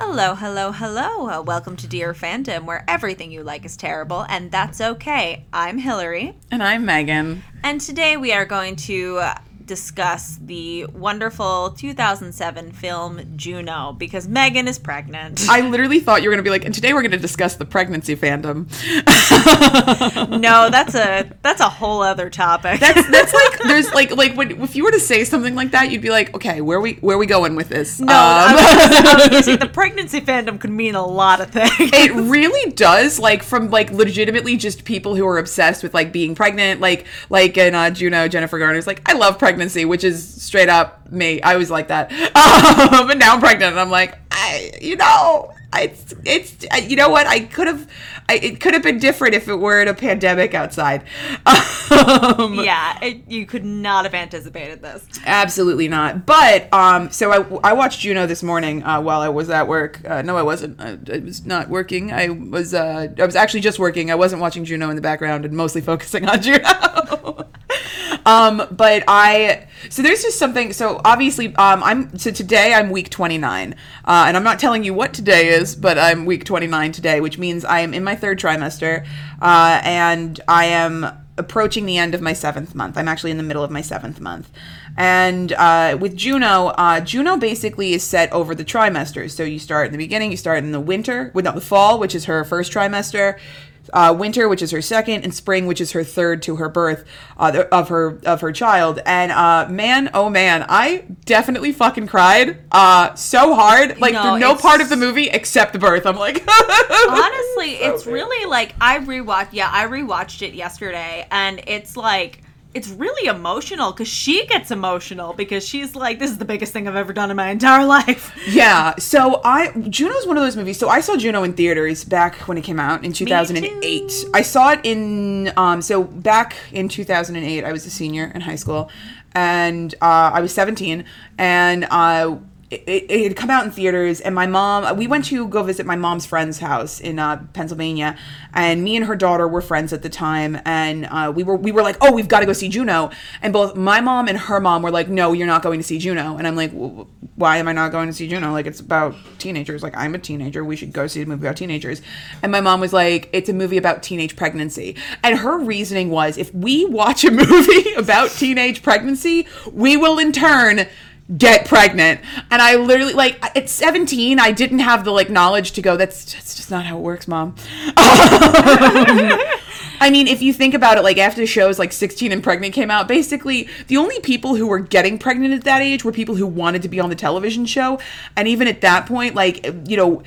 Hello, hello, hello. Uh, welcome to Dear Fandom, where everything you like is terrible, and that's okay. I'm Hillary, And I'm Megan. and today we are going to discuss the wonderful 2007 film Juno because Megan is pregnant. I literally thought you were going to be like, and today we're going to discuss the pregnancy fandom. no, that's a that's a whole other topic. That's that's like there's like like when if you were to say something like that, you'd be like, okay, where we where we going with this? no, Um, I was, was gonna the pregnancy fandom could mean a lot of things. it really does like from like legitimately just people who are obsessed with like being pregnant like like in uh, juno jennifer garner's like i love pregnancy which is straight up me i was like that um, but now i'm pregnant and i'm like i you know it's it's I- you know what i could have it could have been different if it weren't a pandemic outside um, yeah, it, you could not have anticipated this. Absolutely not. But um, so I, I watched Juno this morning uh, while I was at work. Uh, no, I wasn't. I, I was not working. I was. Uh, I was actually just working. I wasn't watching Juno in the background and mostly focusing on Juno. um, but I. So there's just something. So obviously, um, I'm. So today I'm week 29, uh, and I'm not telling you what today is, but I'm week 29 today, which means I am in my third trimester, uh, and I am approaching the end of my seventh month. I'm actually in the middle of my seventh month. And uh, with Juno, uh, Juno basically is set over the trimesters. So you start in the beginning, you start in the winter, well, the fall, which is her first trimester. Uh, winter, which is her second, and spring, which is her third to her birth uh, of her of her child. And uh, man, oh man, I definitely fucking cried uh, so hard, like No, no part of the movie except the birth. I'm like, Honestly, it's good. really like I rewatched. Yeah, I rewatched it yesterday, and it's like it's really emotional because she gets emotional because she's like, "This is the biggest thing I've ever done in my entire life." Yeah. So I Juno's one of those movies. So I saw Juno in theaters back when it came out in 2008. I saw it in um so back in 2008 I was a senior in high school and uh, I was 17 and uh it, it had come out in theaters and my mom we went to go visit my mom's friend's house in uh, pennsylvania and me and her daughter were friends at the time and uh, we were we were like oh we've got to go see juno and both my mom and her mom were like no you're not going to see juno and i'm like why am i not going to see juno? Like it's about teenagers like i'm a teenager we should go see a movie about teenagers. And my mom was like it's a movie about teenage pregnancy and her reasoning was if we watch a movie about teenage pregnancy we will in turn get pregnant and i literally like at 17 i didn't have the like knowledge to go that's just, just not how it works mom I mean, if you think about it, like after the shows like 16 and Pregnant came out, basically the only people who were getting pregnant at that age were people who wanted to be on the television show. And even at that point, like, you know,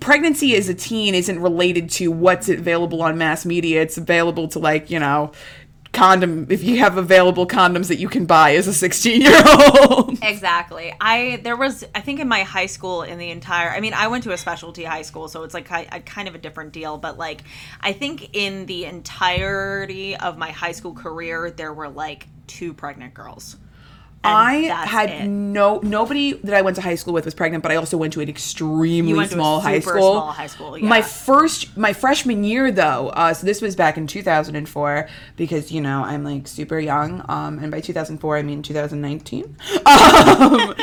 pregnancy as a teen isn't related to what's available on mass media. It's available to, like, you know, condom, if you have available condoms that you can buy as a 16 year old. Exactly. I there was I think in my high school in the entire I mean I went to a specialty high school so it's like I kind of a different deal but like I think in the entirety of my high school career there were like two pregnant girls. I had it. no nobody that I went to high school with was pregnant, but I also went to an extremely to small high small high school, yeah. My first, my freshman year though, uh, so this was back in 2004 because you know I'm like super young, um, and by 2004 I mean 2019. um,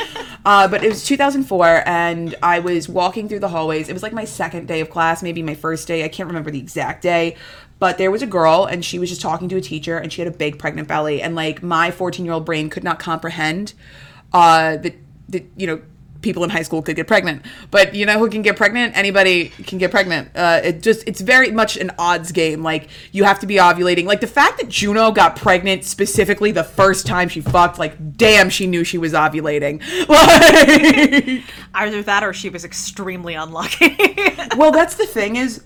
uh, but it was 2004, and I was walking through the hallways. It was like my second day of class, maybe my first day. I can't remember the exact day. But there was a girl, and she was just talking to a teacher, and she had a big pregnant belly, and like my 14 year old brain could not comprehend uh, that that you know people in high school could get pregnant. But you know who can get pregnant? Anybody can get pregnant. Uh, it just it's very much an odds game. Like you have to be ovulating. Like the fact that Juno got pregnant specifically the first time she fucked, like damn, she knew she was ovulating. Like, Either that or she was extremely unlucky. well, that's the thing is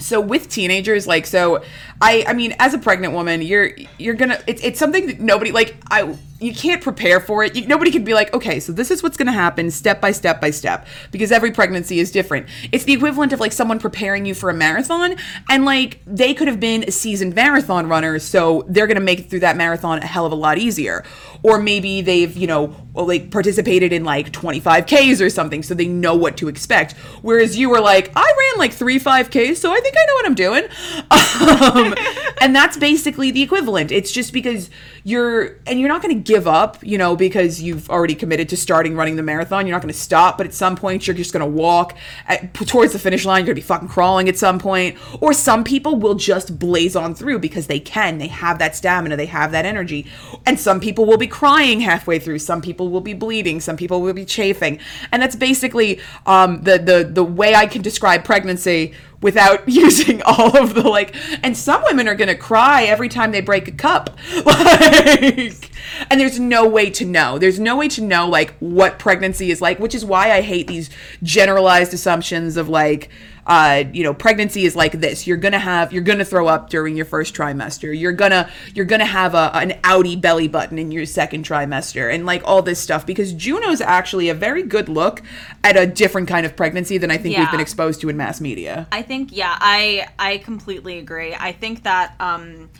so with teenagers like so i i mean as a pregnant woman you're you're gonna it's, it's something that nobody like i you can't prepare for it. You, nobody can be like okay so this is what's gonna happen step by step by step because every pregnancy is different. It's the equivalent of like someone preparing you for a marathon and like they could have been a seasoned marathon runner so they're gonna make it through that marathon a hell of a lot easier. Or maybe they've you know like participated in like 25Ks or something, so they know what to expect. Whereas you were like, I ran like three 5Ks, so I think I know what I'm doing. Um, and that's basically the equivalent. It's just because you're, and you're not going to give up, you know, because you've already committed to starting running the marathon. You're not going to stop, but at some point you're just going to walk at, towards the finish line. You're going to be fucking crawling at some point. Or some people will just blaze on through because they can. They have that stamina, they have that energy. And some people will be crying halfway through. Some people will be bleeding. Some people will be chafing. And that's basically um, the, the, the way I can describe pregnancy without using all of the like and some women are to cry every time they break a cup like and there's no way to know there's no way to know like what pregnancy is like which is why i hate these generalized assumptions of like uh, you know, pregnancy is like this. You're gonna have, you're gonna throw up during your first trimester. You're gonna, you're gonna have a, an outie belly button in your second trimester, and like all this stuff. Because Juno's actually a very good look at a different kind of pregnancy than I think we've been exposed to in mass media. I think yeah, I I completely agree. I think that um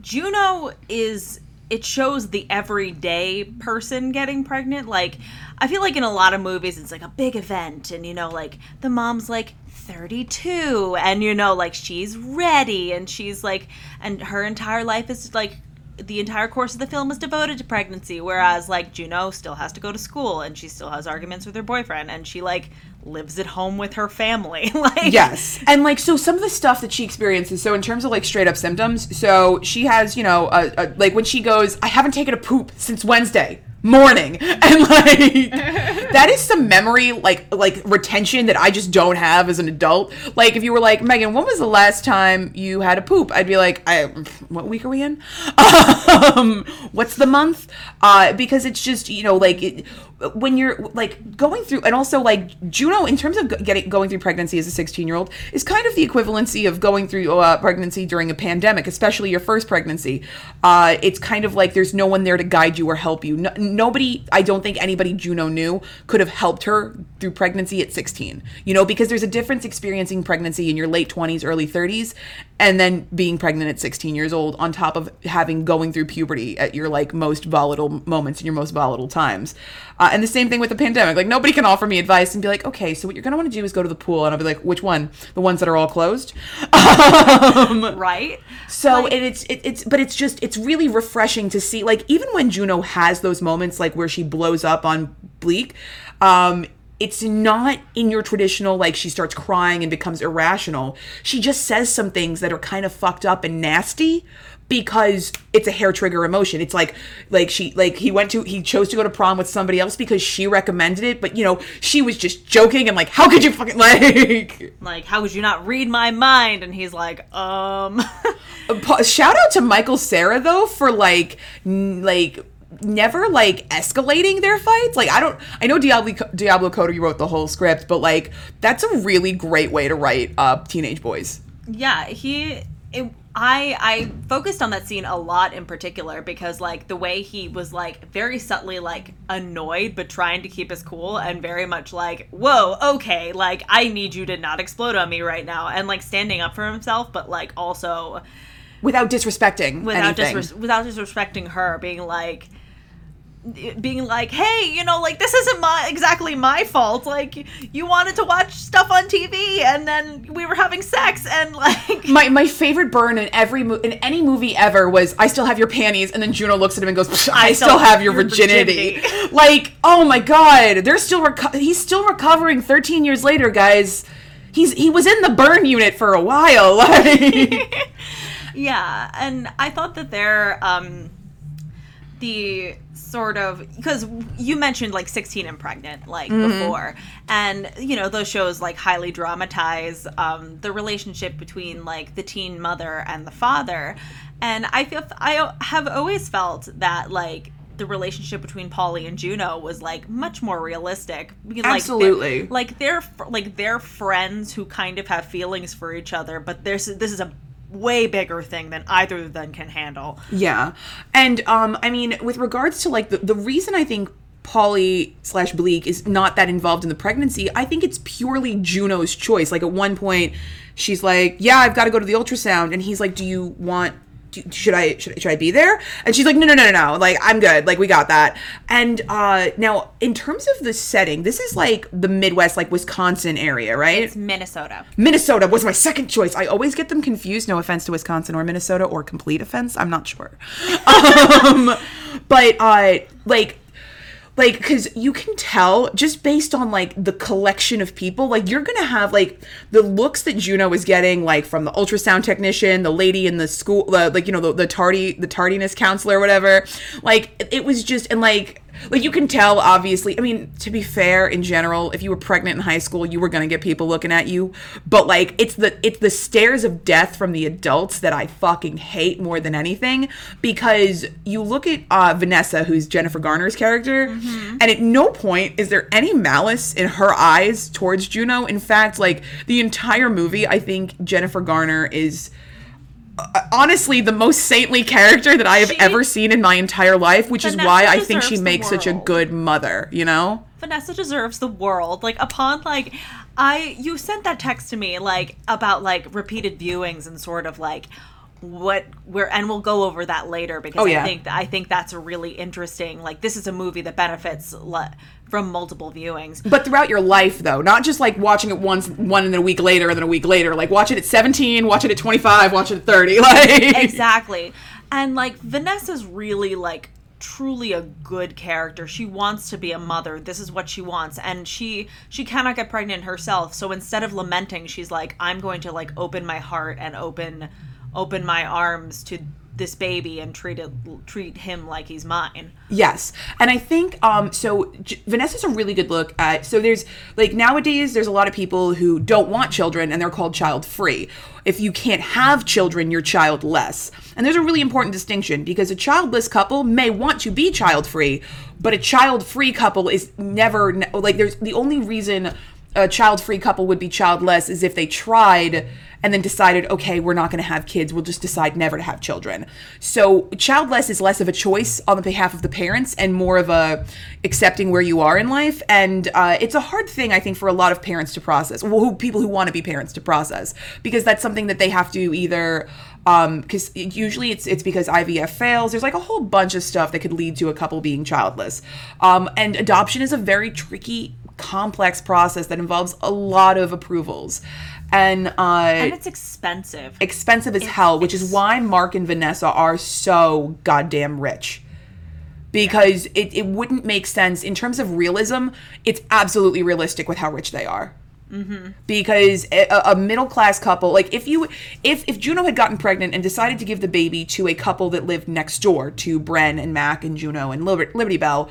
Juno is it shows the everyday person getting pregnant. Like I feel like in a lot of movies it's like a big event and you know like the mom's like 32 and you know like she's ready. And she's like and her entire life is like the entire course of the film is devoted to pregnancy. Whereas like Juno still has to go to school and she still has arguments with her boyfriend and she like lives at home with her family. Like Yes. And like so some of the stuff that she experiences, so in terms of like straight up symptoms, so she has, you know, a, a, like when she goes, I haven't taken a poop since Wednesday morning. And like that is some memory like like retention that I just don't have as an adult. Like if you were like, Megan, when was the last time you had a poop? I'd be like, I what week are we in? Um what's the month? Uh because it's just, you know, like it, when you're like going through and also like Juno in terms of getting going through pregnancy as a 16 year old is kind of the equivalency of going through uh, pregnancy during a pandemic especially your first pregnancy. Uh, it's kind of like there's no one there to guide you or help you. No, nobody I don't think anybody Juno knew could have helped her through pregnancy at 16 you know because there's a difference experiencing pregnancy in your late 20s early 30s and then being pregnant at 16 years old on top of having going through puberty at your like most volatile moments in your most volatile times. Uh, and the same thing with the pandemic. Like nobody can offer me advice and be like okay so what you're going to want to do is go to the pool. And i'll be like which one? The ones that are all closed? Right. So Like- and it's it, it's but it's just it's really refreshing to see like even when Juno has those moments like where she blows up on Bleak, um it's not in your traditional like she starts crying and becomes irrational. She just says some things that are kind of fucked up and nasty because it's a hair trigger emotion. It's like like she like he went to he chose to go to prom with somebody else because she recommended it, but you know, she was just joking and like how could you fucking like like how could you not read my mind and he's like um shout out to Michael Cera though for like n- like never like escalating their fights. Like I don't I know Diablo Diablo Cody wrote the whole script, but like that's a really great way to write uh teenage boys. yeah he it, i i focused on that scene a lot in particular because like the way he was like very subtly like annoyed but trying to keep his cool and very much like whoa okay like i need you to not explode on me right now and like standing up for himself but like also Without disrespecting without anything. disres- without disrespecting her being like being like hey you know like this isn't my exactly my fault like you wanted to watch stuff on tv and then we were having sex and like my, my favorite burn in every mo- in any movie ever was I still have your panties and then Juno looks at him and goes "Psh, I, still, have your, your virginity. virginity. like oh my god they're still reco- he's still recovering 13 years later guys he's he was in the burn unit for a while like Yeah, and I thought that they're um the sort of because you mentioned like 16 and pregnant like before and you know those shows like highly dramatize um the relationship between like the teen mother and the father and i feel i have always felt that like the relationship between Paulie and Juno was like much more realistic. Like, they're- Absolutely. like they're like they're friends who kind of have feelings for each other, but there's this is a way bigger thing than either of them can handle. Yeah. And um I mean with regards to like the, the reason I think Paulie slash Bleak is not that involved in the pregnancy, I think it's purely Juno's choice. Like at one point she's like, Yeah, I've got to go to the ultrasound and he's like, Do you want should I should, should I be there? And she's like, no, no, no, no, no. Like, I'm good. Like, we got that. And uh, now, in terms of the setting, this is like the Midwest, like Wisconsin area, right? It's Minnesota. Minnesota was my second choice. I always get them confused. No offense to Wisconsin or Minnesota, or complete offense. I'm not sure. um, but uh, like like because you can tell just based on like the collection of people like you're gonna have like the looks that juno is getting like from the ultrasound technician the lady in the school the, like you know the, the tardy the tardiness counselor or whatever. Like it was just and like like you can tell obviously i mean to be fair in general if you were pregnant in high school you were going to get people looking at you. But like it's the it's the stares of death from the adults that i fucking hate more than anything because you look at uh, vanessa who's jennifer garner's character and at no point is there any malice in her eyes towards juno. In fact like the entire movie i think jennifer garner is honestly the most saintly character that I have She- ever seen in my entire life, which is why I think she makes such a good mother, you know? Vanessa deserves the world. Like upon like I you sent that text to me like about like repeated viewings and sort of like what we're and we'll go over that later because Oh, yeah. I think I think that's a really interesting like this is a movie that benefits le- from multiple viewings. But throughout your life though, not just like watching it once one and then a week later and then a week later. Like watch it at 17, watch it at 25, watch it at 30. Like exactly. And like Vanessa's really like truly a good character. She wants to be a mother. This is what she wants and she she cannot get pregnant herself. So instead of lamenting, she's like I'm going to like open my heart and open open my arms to this baby and treat it treat him like he's mine. Yes, and I think um, so. J- Vanessa's a really good look at. So there's like nowadays, there's a lot of people who don't want children, and they're called child free. If you can't have children, you're childless, and there's a really important distinction because a childless couple may want to be child free, but a child free couple is never like. There's the only reason a child free couple would be childless is if they tried and then decided, okay, we're not going to have kids. We'll just decide never to have children. So childless is less of a choice on the behalf of the parents and more of a accepting where you are in life. And uh, it's a hard thing, I think, for a lot of parents to process. Well, who, people who want to be parents to process because that's something that they have to either because usually it's it's because IVF fails. There's like a whole bunch of stuff that could lead to a couple being childless. Um, and adoption is a very tricky, complex process that involves a lot of approvals. And, uh, And it's expensive. expensive as hell, which is why Mark and Vanessa are so goddamn rich. Because it, it wouldn't make sense in terms of realism, it's absolutely realistic with how rich they are. Because a, a middle class couple, like if you, if if Juno had gotten pregnant and decided to give the baby to a couple that lived next door to Bren and Mac and Juno and Liber- Liberty Bell,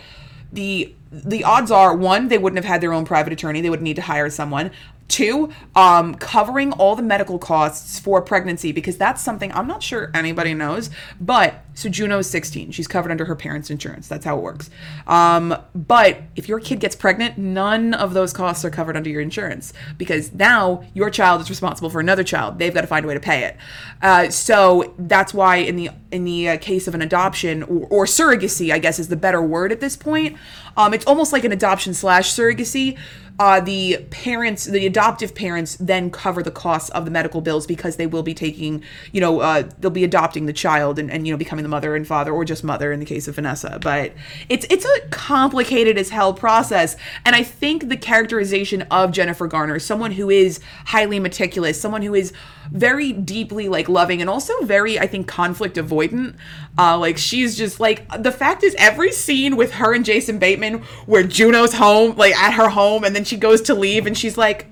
the the odds are one they wouldn't have had their own private attorney; they would need to hire someone. Two, um, covering all the medical costs for pregnancy because that's something I'm not sure anybody knows. But so Juno is 16; she's covered under her parents' insurance. That's how it works. Um, but if your kid gets pregnant, none of those costs are covered under your insurance because now your child is responsible for another child. They've got to find a way to pay it. Uh, so that's why in the in the uh, case of an adoption or, or surrogacy, I guess is the better word at this point. Um, it's almost like an adoption slash surrogacy uh, the parents, the adoptive parents, then cover the costs of the medical bills because they will be taking, you know, uh, they'll be adopting the child and, and you know becoming the mother and father, or just mother in the case of Vanessa. But it's it's a complicated as hell process, and I think the characterization of Jennifer Garner, someone who is highly meticulous, someone who is very deeply like loving and also very i think conflict avoidant uh like she's just like the fact is every scene with her and jason bateman where juno's home like at her home and then she goes to leave and she's like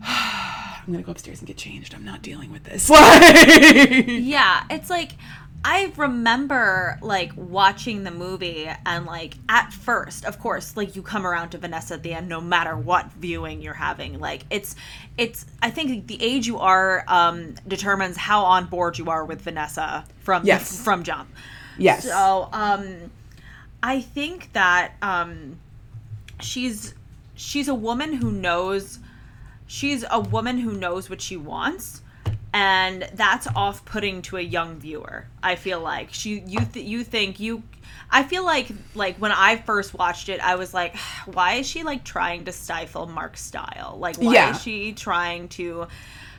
i'm gonna go upstairs and get changed i'm not dealing with this Yeah, it's like I remember like watching the movie and like at first, of course, like you come around to Vanessa at the end no matter what viewing you're having. Like it's it's I think the age you are um determines how on board you are with Vanessa from Yes. from jump. yes So, um I think that um she's she's a woman who knows she's a woman who knows what she wants and that's off-putting to a young viewer i feel like she you th- you think you i feel like like when i first watched it i was like why is she like trying to stifle mark's style like why Yeah. is she trying to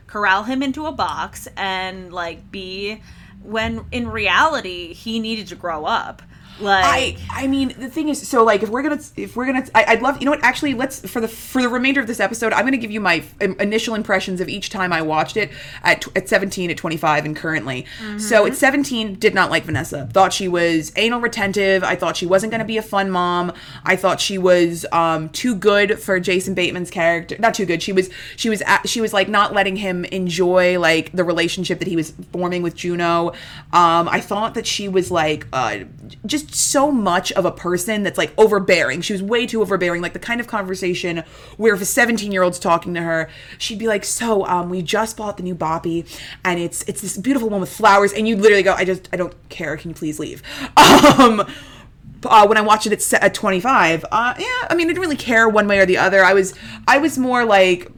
corral him into a box and like be when in reality he needed to grow up. Like I I mean the thing is so like if we're gonna if we're gonna I, I'd love you know what actually let's for the for the remainder of this episode I'm gonna give you my initial impressions of each time I watched it at tw- at 17 at 25 and currently. So at 17 did not like Vanessa. Thought she was anal retentive. I thought she wasn't gonna be a fun mom. I thought she was um too good for Jason Bateman's character not too good she was she was at, she was like not letting him enjoy like the relationship that he was forming with Juno. Um I thought that she was like uh just so much of a person that's like overbearing. She was way too overbearing, like the kind of conversation where if a 17 year old's talking to her, she'd be like, "So, um, we just bought the new Boppy, and it's it's this beautiful one with flowers," and you literally go, "I just I don't care. Can you please leave?" Um. Uh, when I watched it at 25, uh, yeah, I mean, I didn't really care one way or the other. I was, I was more like,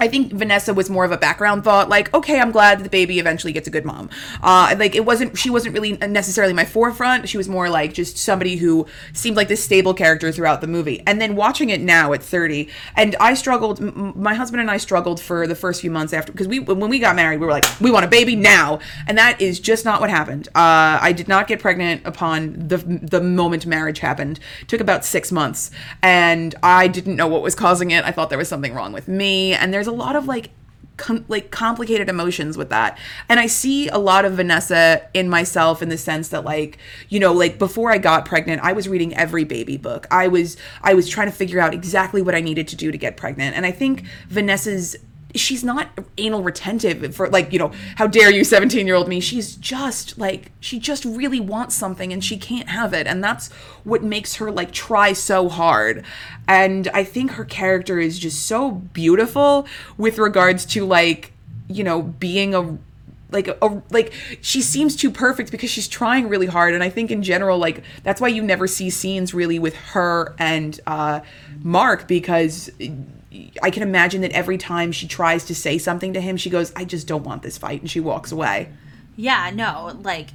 I think Vanessa was more of a background thought, like, okay, I'm glad the baby eventually gets a good mom. Uh, like it wasn't, she wasn't really necessarily my forefront. She was more like just somebody who seemed like this stable character throughout the movie. And then watching it now at 30, and I struggled. M- my husband and I struggled for the first few months after because we when we got married, we were like, we want a baby now, and that is just not what happened. Uh, I did not get pregnant upon the the moment marriage happened. It took about six months, and I didn't know what was causing it. I thought there was something wrong with me, and there's a lot of like com- like complicated emotions with that. And i see a lot of vanessa in myself in the sense that like you know like before i got pregnant i was reading every baby book. I was i was trying to figure out exactly what i needed to do to get pregnant. And i think vanessa's she's not anal retentive for like you know how dare you 17 year old me. She's just like she just really wants something and she can't have it. And that's what makes her like try so hard. And i think her character is just so beautiful with regards to like you know being a like a, like she seems too perfect because she's trying really hard. And i think in general like that's why you never see scenes really with her and uh mark because I can imagine that every time she tries to say something to him, she goes, "I just don't want this fight," and she walks away. Yeah, no, like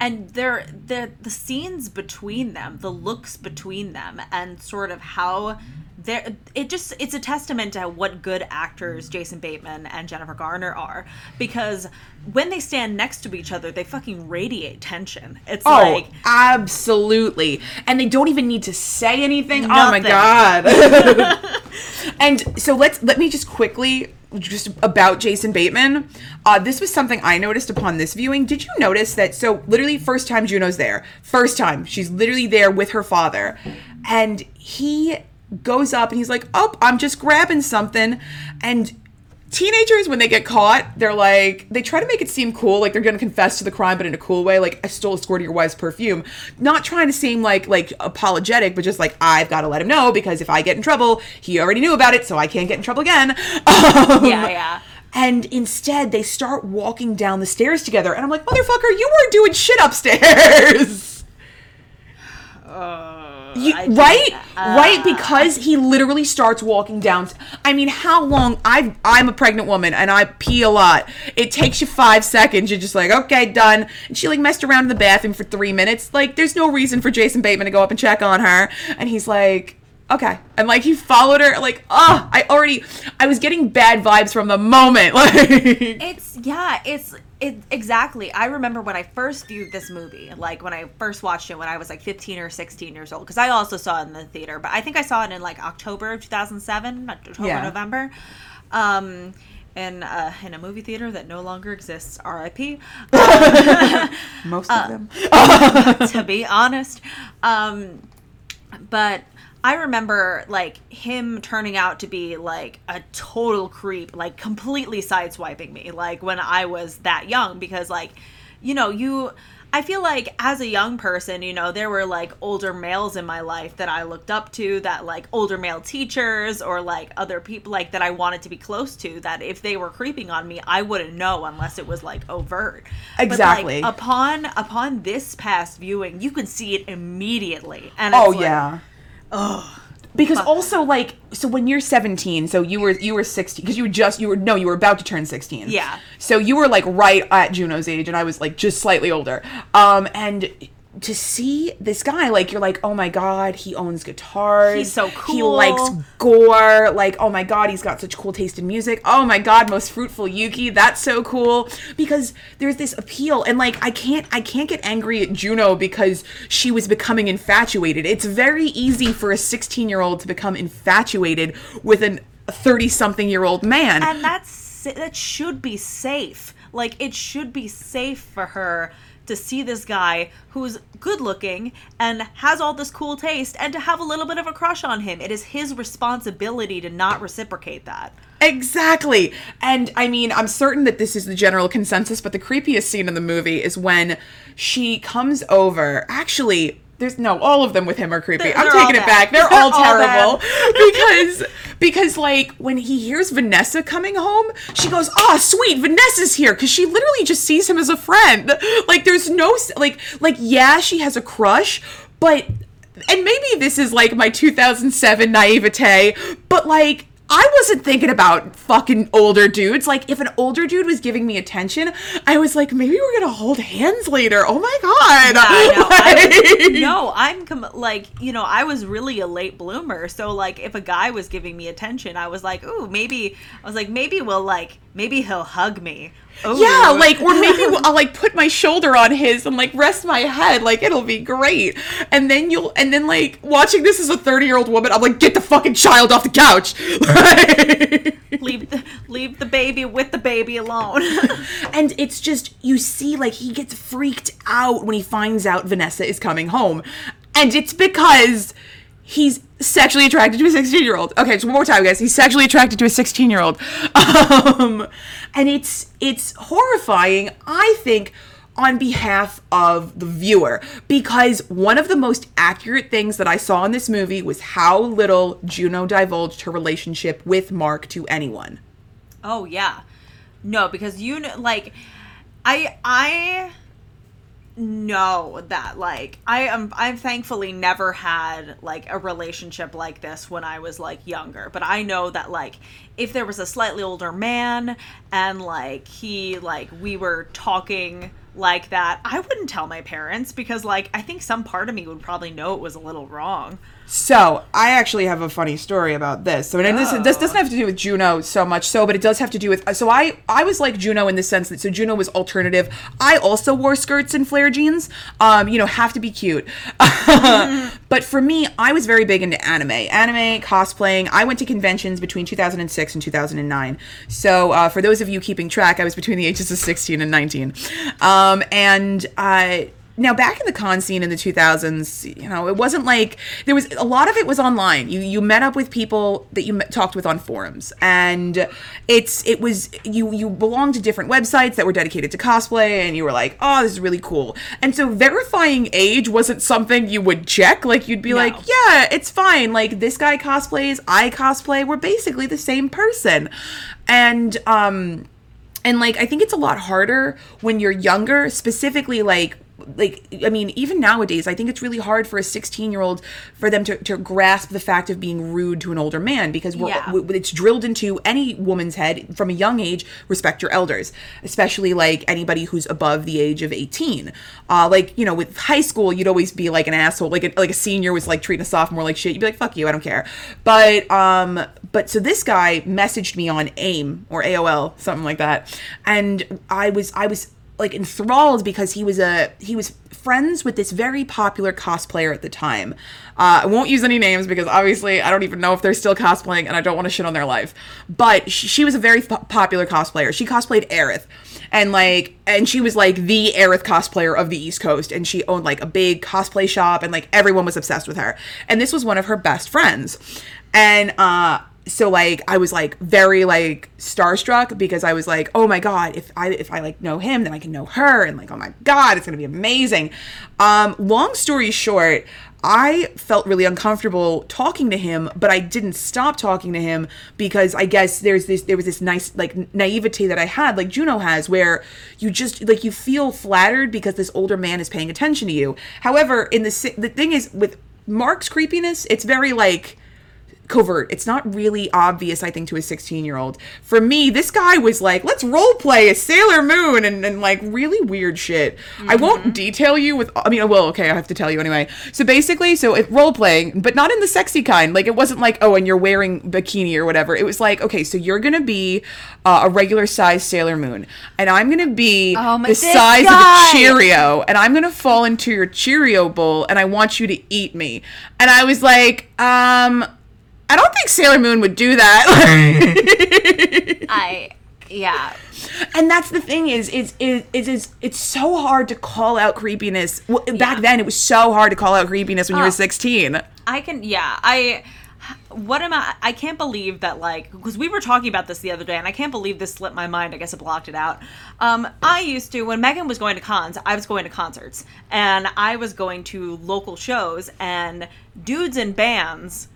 and they're they're the scenes between them, the looks between them and sort of how they're it just it's a testament to what good actors Jason Bateman and Jennifer Garner are because when they stand next to each other, they fucking radiate tension. It's Oh, like absolutely. And they don't even need to say anything. Oh my god. and so let's let me just quickly just about Jason Bateman. Uh, this was something I noticed upon this viewing. Did you notice that? So literally, first time Juno's there, first time she's literally there with her father, and he goes up and he's like, "Oh, I'm just grabbing something," and teenagers when they get caught they're like they try to make it seem cool like they're gonna confess to the crime but in a cool way like i stole a squirt of your wife's perfume. Not trying to seem like like apologetic but just like i've got to let him know because if i get in trouble he already knew about it so i can't get in trouble again. Um, Yeah, yeah. and instead they start walking down the stairs together and i'm like motherfucker you weren't doing shit upstairs You- right can't- right? Uh, because he literally starts walking down i mean how long i i'm a pregnant woman and i pee a lot. It takes you five seconds you're just like okay done. And she like messed around in the bathroom for three minutes. Like there's no reason for jason bateman to go up and check on her. And he's like okay and like he followed her like ah i already i was getting bad vibes from the moment like It's yeah, it's it exactly. I remember when I first viewed this movie, like when I first watched it when I was like 15 or 16 years old because I also saw it in the theater, but I think I saw it in like October of 2007, October Yeah. November. Um in, uh, in a movie theater that no longer exists, RIP. most Uh, of them to be honest. Um, but I remember like him turning out to be like a total creep, like completely sideswiping me, like when I was that young, because like, you know, you. I feel like as a young person, you know, there were like older males in my life that I looked up to, that like older male teachers or like other people like that I wanted to be close to, that if they were creeping on me, I wouldn't know unless it was like overt. Exactly. But, like, upon upon this past viewing, you can see it immediately. And Oh like, yeah. Because also like so when you're 17, so you were you were 16 because you were just you were no you were about to turn 16. Yeah. So you were like right at Juno's age and I was like just slightly older. Um and to see this guy, like you're like, oh my god, he owns guitars. He's so cool. He likes gore. Like, oh my god, he's got such cool taste in music. Oh my god, Mott the Hoople. That's so cool because there's this appeal, and like I can't, I can't get angry at Juno because she was becoming infatuated. It's very easy for a 16 year old to become infatuated with an 30 something year old man. and that's that should be safe like it should be safe for her to see this guy who's good looking and has all this cool taste and to have a little bit of a crush on him it is his responsibility to not reciprocate that Exactly. And I mean, I'm certain that this is the general consensus, but the creepiest scene in the movie is when she comes over. Actually, there's no, all of them with him are creepy. They're- I'm they're taking it back. They're, They're all all terrible because because like when he hears Vanessa coming home, she goes, "Oh, sweet, Vanessa's here," because she literally just sees him as a friend. Like there's no like like yeah, she has a crush, but and maybe this is like my 2007 naivete, but like I wasn't thinking about fucking older dudes. Like, if an older dude was giving me attention, I was like, maybe we're gonna hold hands later. Oh my god! Yeah, I know. Like- no, I'm com- like, you know, I was really a late bloomer. So, like, if a guy was giving me attention, I was like, ooh, maybe, I was like, maybe we'll, like, maybe he'll hug me. Ooh. Yeah, like, or maybe I'll like put my shoulder on his and like rest my head. Like, it'll be great. And then you'll, and then like watching this as a 30 year old woman, I'm like, get the fucking child off the couch. Leave, the, leave the baby with the baby alone. and it's just you see like he gets freaked out when he finds out Vanessa is coming home. And it's because he's sexually attracted to a 16 year old. Okay, so one more time guys. He's sexually attracted to a 16 year old. Um and it's it's horrifying, I think on behalf of the viewer because one of the most accurate things that I saw in this movie was how little Juno divulged her relationship with Mark to anyone. Oh yeah. No, because you know like I I know that like I am I've thankfully never had like a relationship like this when I was like younger, but I know that like if there was a slightly older man and like he like we were talking like that, I wouldn't tell my parents because like I think some part of me would probably know it was a little wrong. So I actually have a funny story about this. So and this this doesn't have to do with Juno so much so, but it does have to do with. So I I was like Juno in the sense that so Juno was alternative. I also wore skirts and flare jeans. Um, you know, have to be cute. but for me, I was very big into anime, anime cosplaying. I went to conventions between 2006 and 2009. So uh, for those of you keeping track, I was between the ages of 16 and 19. Um, and I now back in the con scene in the 2000s you know it wasn't like there was a lot of it was online. You you met up with people that you met, talked with on forums. And it's it was you you belonged to different websites that were dedicated to cosplay and you were like oh this is really cool. And so verifying age wasn't something you would check. Like you'd be No. like yeah it's fine. Like this guy cosplays i cosplay. We're basically the same person. And um and like i think it's a lot harder when you're younger specifically like like i mean even nowadays i think it's really hard for a 16 year old for them to, to grasp the fact of being rude to an older man because we're, Yeah. w- it's drilled into any woman's head from a young age respect your elders especially like anybody who's above the age of 18 uh like you know with high school you'd always be like an asshole like a, like a senior was like treating a sophomore like shit you'd be like fuck you i don't care but um but so this guy messaged me on aim or aol something like that and i was i was like enthralled because he was a he was friends with this very popular cosplayer at the time. Uh, I won't use any names because obviously I don't even know if they're still cosplaying and I don't want to shit on their life. But she, she was a very po- popular cosplayer. She cosplayed Aerith, and like and she was like the Aerith cosplayer of the East Coast, and she owned like a big cosplay shop, and like everyone was obsessed with her. And this was one of her best friends, and uh so like I was like very like starstruck because I was like, oh my god, if I if I like know him, then I can know her, and like oh my god, it's gonna be amazing. Um, long story short, I felt really uncomfortable talking to him, but I didn't stop talking to him because I guess there's this there was this nice like naivete that I had, like Juno has, where you just like you feel flattered because this older man is paying attention to you. However, in the the thing is with Mark's creepiness, it's very like covert. It's not really obvious, I think, to a 16 year old. For me, this guy was like, let's role play a Sailor Moon and, and like really weird shit. I won't detail you with, I mean, well, okay, I have to tell you anyway. So basically, so it role playing, but not in the sexy kind. Like, it wasn't like, oh, and you're wearing bikini or whatever. It was like, okay, so you're gonna be uh, a regular size Sailor Moon, and I'm gonna be Oh, the size guy! of a Cheerio, and I'm gonna fall into your Cheerio bowl, and I want you to eat me. And I was like, um, I don't think Sailor Moon would do that. I yeah. and that's the thing is, is, is, is, is it's so hard to call out creepiness. Well, Back Yeah. then, it was so hard to call out creepiness when you were 16. I can, yeah. I, what am I? I can't believe that, like, because we were talking about this the other day, and I can't believe this slipped my mind. I guess I blocked it out. Um, I used to, when Megan was going to cons, I was going to concerts, and I was going to local shows, and dudes in bands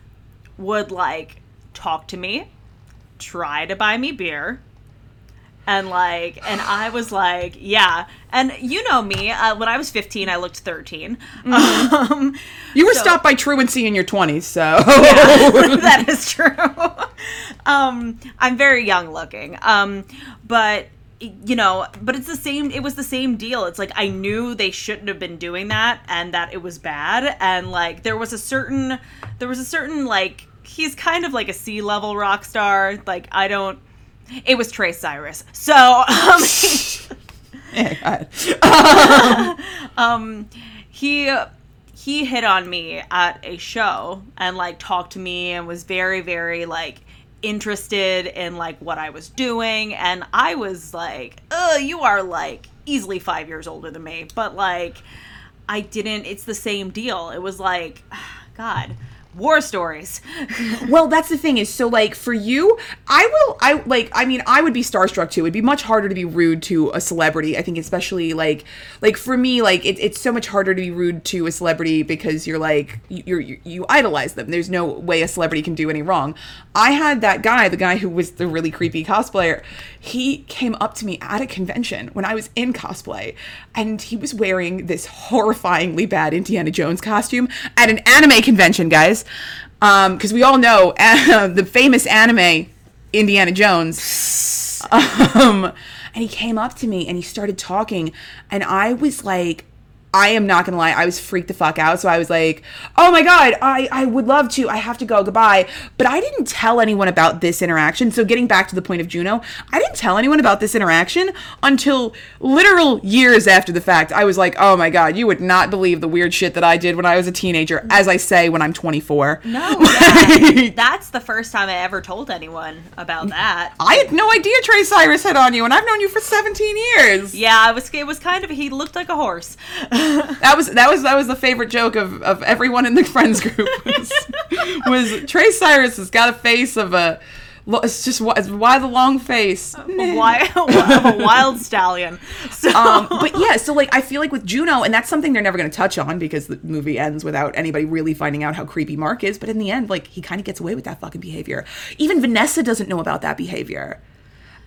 would, like, talk to me, try to buy me beer. And like, and I was like, yeah. And you know me. Uh, when I was 15, I looked 13. Um, You were so- stopped by truancy in your 20s, so. that is true. um, I'm very young looking. Um, but you know, but it's the same. It was the same deal. It's like I knew they shouldn't have been doing that, and that it was bad. And like there was a certain, there was a certain like he's kind of like a sea level rock star. Like I don't. It was Trace Cyrus. So um, Yeah, um he he hit on me at a show and like talked to me and was very very like interested in like what I was doing and I was like, "Uh, you are like easily 5 years older than me." But like I didn't it's the same deal. It was like god, war stories. Well, that's the thing is so like for you, I will I like I mean I would be starstruck too. It'd be much harder to be rude to a celebrity. I think especially like like for me like it, it's so much harder to be rude to a celebrity because you're like you're, you you idolize them. There's no way a celebrity can do any wrong. I had that guy, the guy who was the really creepy cosplayer. He came up to me at a convention when I was in cosplay and he was wearing this horrifyingly bad Indiana Jones costume at an anime convention, guys because we all know uh, the famous anime Indiana Jones. Um, and he came up to me and he started talking, and I was like, I am not gonna lie, I was freaked the fuck out. So I was like, oh my god, I, I would love to. I have to go, goodbye. But I didn't tell anyone about this interaction. So getting back to the point of Juno, I didn't tell anyone about this interaction until literal years after the fact. I was like, oh my god, you would not believe the weird shit that I did when I was a teenager, as I say when I'm 24. No, yeah. that's the first time I ever told anyone about that. I had no idea Trace Cyrus had on you, and I've known you for 17 years. Yeah, it was it was kind of he looked like a horse. That was that was that was the favorite joke of, of everyone in the friends group was, was Trace Cyrus has got a face of a it's just why, why the long face. Why a wild stallion. So um, but yeah, so like I feel like with Juno, and that's something they're never going to touch on because the movie ends without anybody really finding out how creepy Mark is. But in the end, like he kind of gets away with that fucking behavior. Even Vanessa doesn't know about that behavior,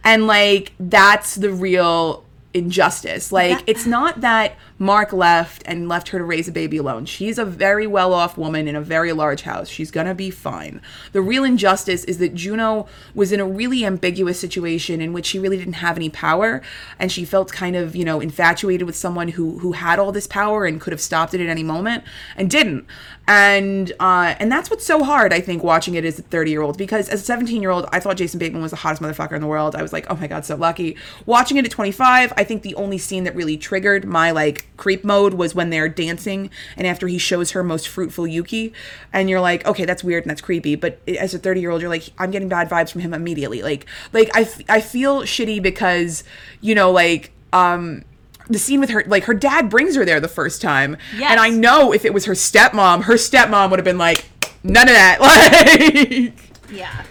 and like that's the real injustice. Like That- it's not that Mark left and left her to raise a baby alone. She's a very well off woman in a very large house. She's gonna be fine. The real injustice is that Juno was in a really ambiguous situation in which she really didn't have any power and she felt kind of, you know, infatuated with someone who who had all this power and could have stopped it at any moment and didn't. And uh and that's what's so hard, I think, watching it as a 30 year old because as a 17 year old, I thought Jason Bateman was the hottest motherfucker in the world. I was like, oh my god, so lucky. Watching it at 25, I think the only scene that really triggered my like creep mode was when they're dancing and after he shows her Mott the Hoople, and you're like, okay, that's weird and that's creepy. But as a 30 year old, you're like, I'm getting bad vibes from him immediately. Like, like I, f- I feel shitty because you know, like, um. The scene with her, like her dad brings her there the first time, Yes. and I know if it was her stepmom, her stepmom would have been like, none of that. Like, yeah.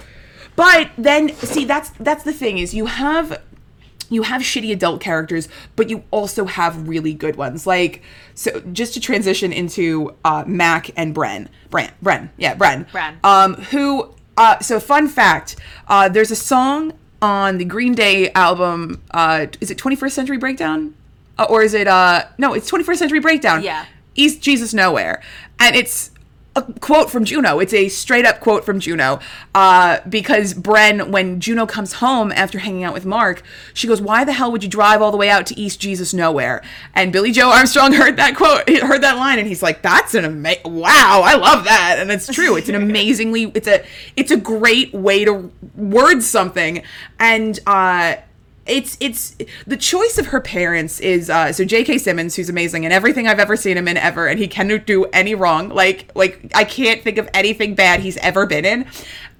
but then see that's that's the thing is you have you have shitty adult characters, but you also have really good ones. Like so just to transition into uh Mac and Bren. Bren. Bren. Yeah, Bren. Bren. Um who uh so fun fact, uh there's a song on the Green Day album uh is it 21st Century Breakdown? Uh, or is it uh no, it's 21st Century Breakdown. Yeah. East Jesus Nowhere. And it's a quote from Juno. It's a straight up quote from Juno. Uh, because Bren, when Juno comes home after hanging out with Mark, she goes, "Why the hell would you drive all the way out to East Jesus nowhere?" And Billie Joe Armstrong heard that quote, he heard that line, and he's like, "That's an amazing wow, I love that." And it's true. It's an amazingly, it's a, it's a great way to word something, and uh it's it's the choice of her parents is uh so J.K. Simmons who's amazing in everything I've ever seen him in ever and he cannot do any wrong like like I can't think of anything bad he's ever been in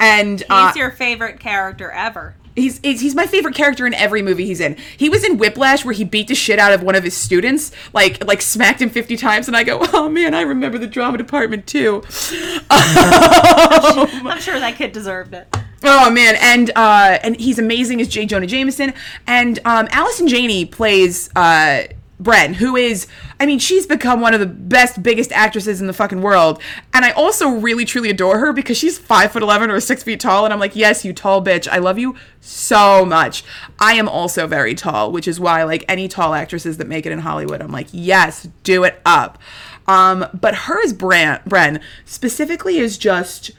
and He's uh, your favorite character ever. He's, he's he's my favorite character in every movie he's in. He was in Whiplash where he beat the shit out of one of his students, like like smacked him fifty times, and I go, oh man, I remember the drama department too. I'm sure that kid deserved it. Oh man, and uh, and he's amazing as J. Jonah Jameson, and um, Allison Janney plays uh, Bren, who is, I mean, she's become one of the best, biggest actresses in the fucking world, and I also really truly adore her because she's five foot eleven or six feet tall, and I'm like, yes, you tall bitch, I love you so much. I am also very tall, which is why like any tall actresses that make it in Hollywood, I'm like, yes, do it up. Um, but her as Bren, Bren specifically is just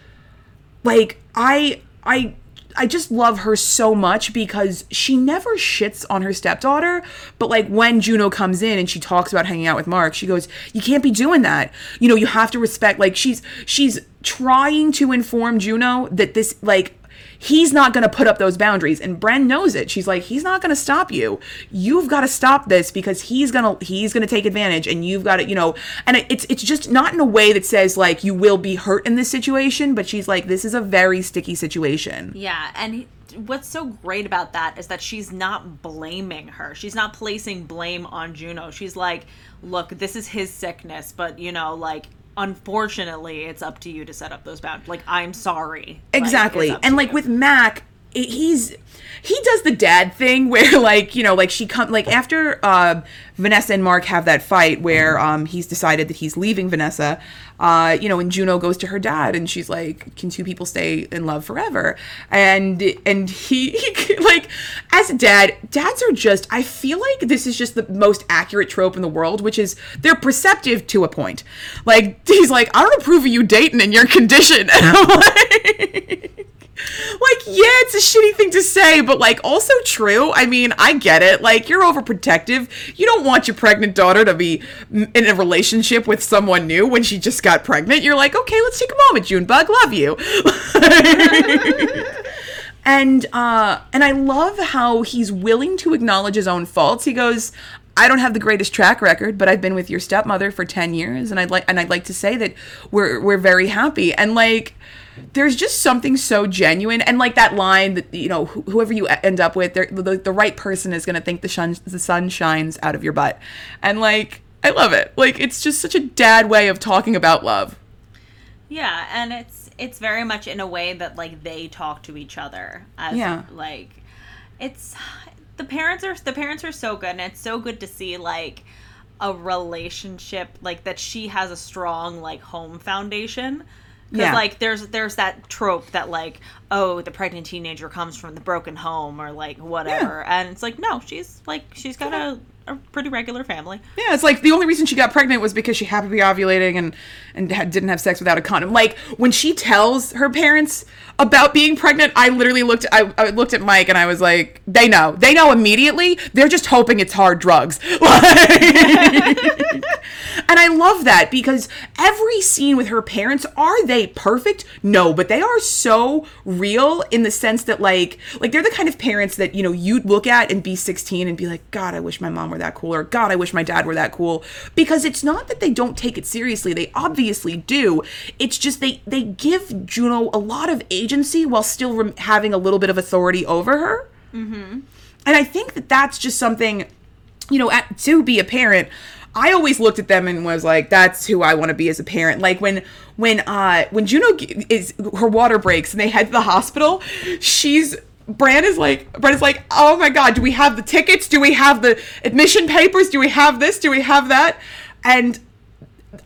like I I I just love her so much because she never shits on her stepdaughter, but like when Juno comes in and she talks about hanging out with Mark, she goes, "You can't be doing that. You know, you have to respect like she's she's trying to inform Juno that this like he's not going to put up those boundaries and Bren knows it. She's like, he's not going to stop you. You've got to stop this because he's going to he's going to take advantage and you've got to, you know, and it's it's just not in a way that says like you will be hurt in this situation, but she's like this is a very sticky situation. Yeah, and he, what's so great about that is that she's not blaming her. She's not placing blame on Juno. She's like, "Look, this is his sickness, but you know, like unfortunately, it's up to you to set up those boundaries. Like, I'm sorry." Exactly. up and like you. with Mac, he's he does the dad thing where like, you know, like she come like after uh, Vanessa and Mark have that fight where um he's decided that he's leaving Vanessa, uh, you know, and Juno goes to her dad and she's like, Can two people stay in love forever? And and he, he like as a dad, dads are just I feel like this is just the most accurate trope in the world, which is they're perceptive to a point. Like he's like, I don't approve of you dating in your condition. Like yeah it's a shitty thing to say but like also true. I mean i get it. Like you're overprotective. You don't want your pregnant daughter to be in a relationship with someone new when she just got pregnant. You're like okay let's take a moment junebug love you. And uh and i love how he's willing to acknowledge his own faults. He goes I don't have the greatest track record, but I've been with your stepmother for 10 years and I'd like and I'd like to say that we're we're very happy. And like there's just something so genuine and like that line that you know wh- whoever you end up with the, the right person is going to think the sun the sun shines out of your butt. And like I love it. Like it's just such a dad way of talking about love. Yeah, and it's it's very much in a way that like they talk to each other. As, Yeah. Like it's the parents are the parents are so good and it's so good to see like a relationship like that she has a strong like home foundation. Because Yeah. like there's there's that trope that like oh the pregnant teenager comes from the broken home or like whatever. And it's like no she's like she's got a, a pretty regular family Yeah, it's like the only reason she got pregnant was because she happened to be ovulating and and had, didn't have sex without a condom. Like when she tells her parents about being pregnant, I literally looked I, I looked at Mike and I was like, they know, they know immediately. They're just hoping it's hard drugs. Like- and I love that because every scene with her parents are they perfect? No, but they are so real in the sense that like like they're the kind of parents that you know you'd look at and be 16 and be like, God, I wish my mom were that cool, or God, I wish my dad were that cool. Because it's not that they don't take it seriously; they obviously do. It's just they they give Juno a lot of agency while still rem- having a little bit of authority over her. Mm-hmm. And I think that that's just something you know, at, to be a parent, I always looked at them and was like, "That's who I want to be as a parent." Like when, when, uh, when Juno is her water breaks and they head to the hospital, she's Bren is like, Bren is like, "Oh my god, do we have the tickets? Do we have the admission papers? Do we have this? Do we have that?" And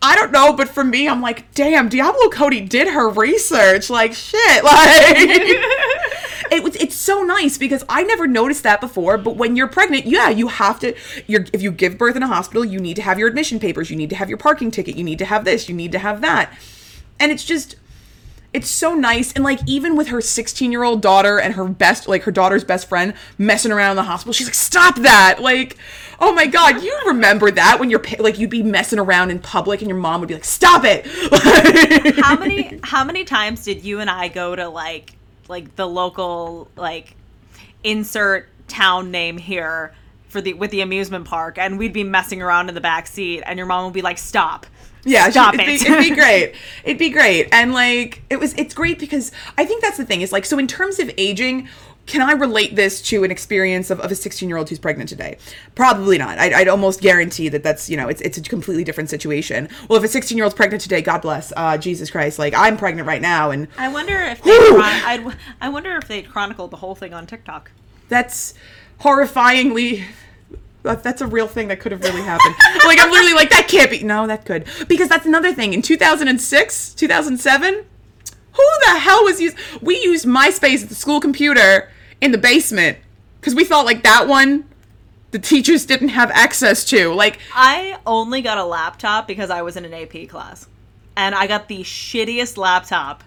I don't know, but for me, I'm like, damn, Diablo Cody did her research. Like, shit. Like, it was, it's so nice because I never noticed that before. But when you're pregnant, yeah, you have to, you're, if you give birth in a hospital, you need to have your admission papers. You need to have your parking ticket. You need to have this. You need to have that. and it's just it's so nice. And like even with her 16 year old daughter and her best like her daughter's best friend messing around in the hospital she's like stop that! Like oh my god you remember that when you're like you'd be messing around in public and your mom would be like stop it! How many how many times did you and I go to like like the local like insert town name here for the with the amusement park and we'd be messing around in the back seat and your mom would be like stop yeah stop it'd, it Be, it'd be great it'd be great and like it was it's great because i think that's the thing is like so in terms of aging can I relate this to an experience of, of a 16 year old who's pregnant today? Probably not. I'd, I'd, almost guarantee that that's, you know, it's, it's a completely different situation. Well, if a 16 year old's pregnant today, God bless, uh, Jesus Christ, like I'm pregnant right now. And I wonder if they, chron- I'd, I wonder if they chronicled the whole thing on TikTok. That's horrifyingly that's a real thing that could have really happened. like I'm literally like that can't be. No, that could because that's another thing. In 2006, 2007, who the hell was used? We used MySpace at the school computer in the basement because we thought like that one the teachers didn't have access to. Like I only got a laptop because I was in an AP class, and I got the shittiest laptop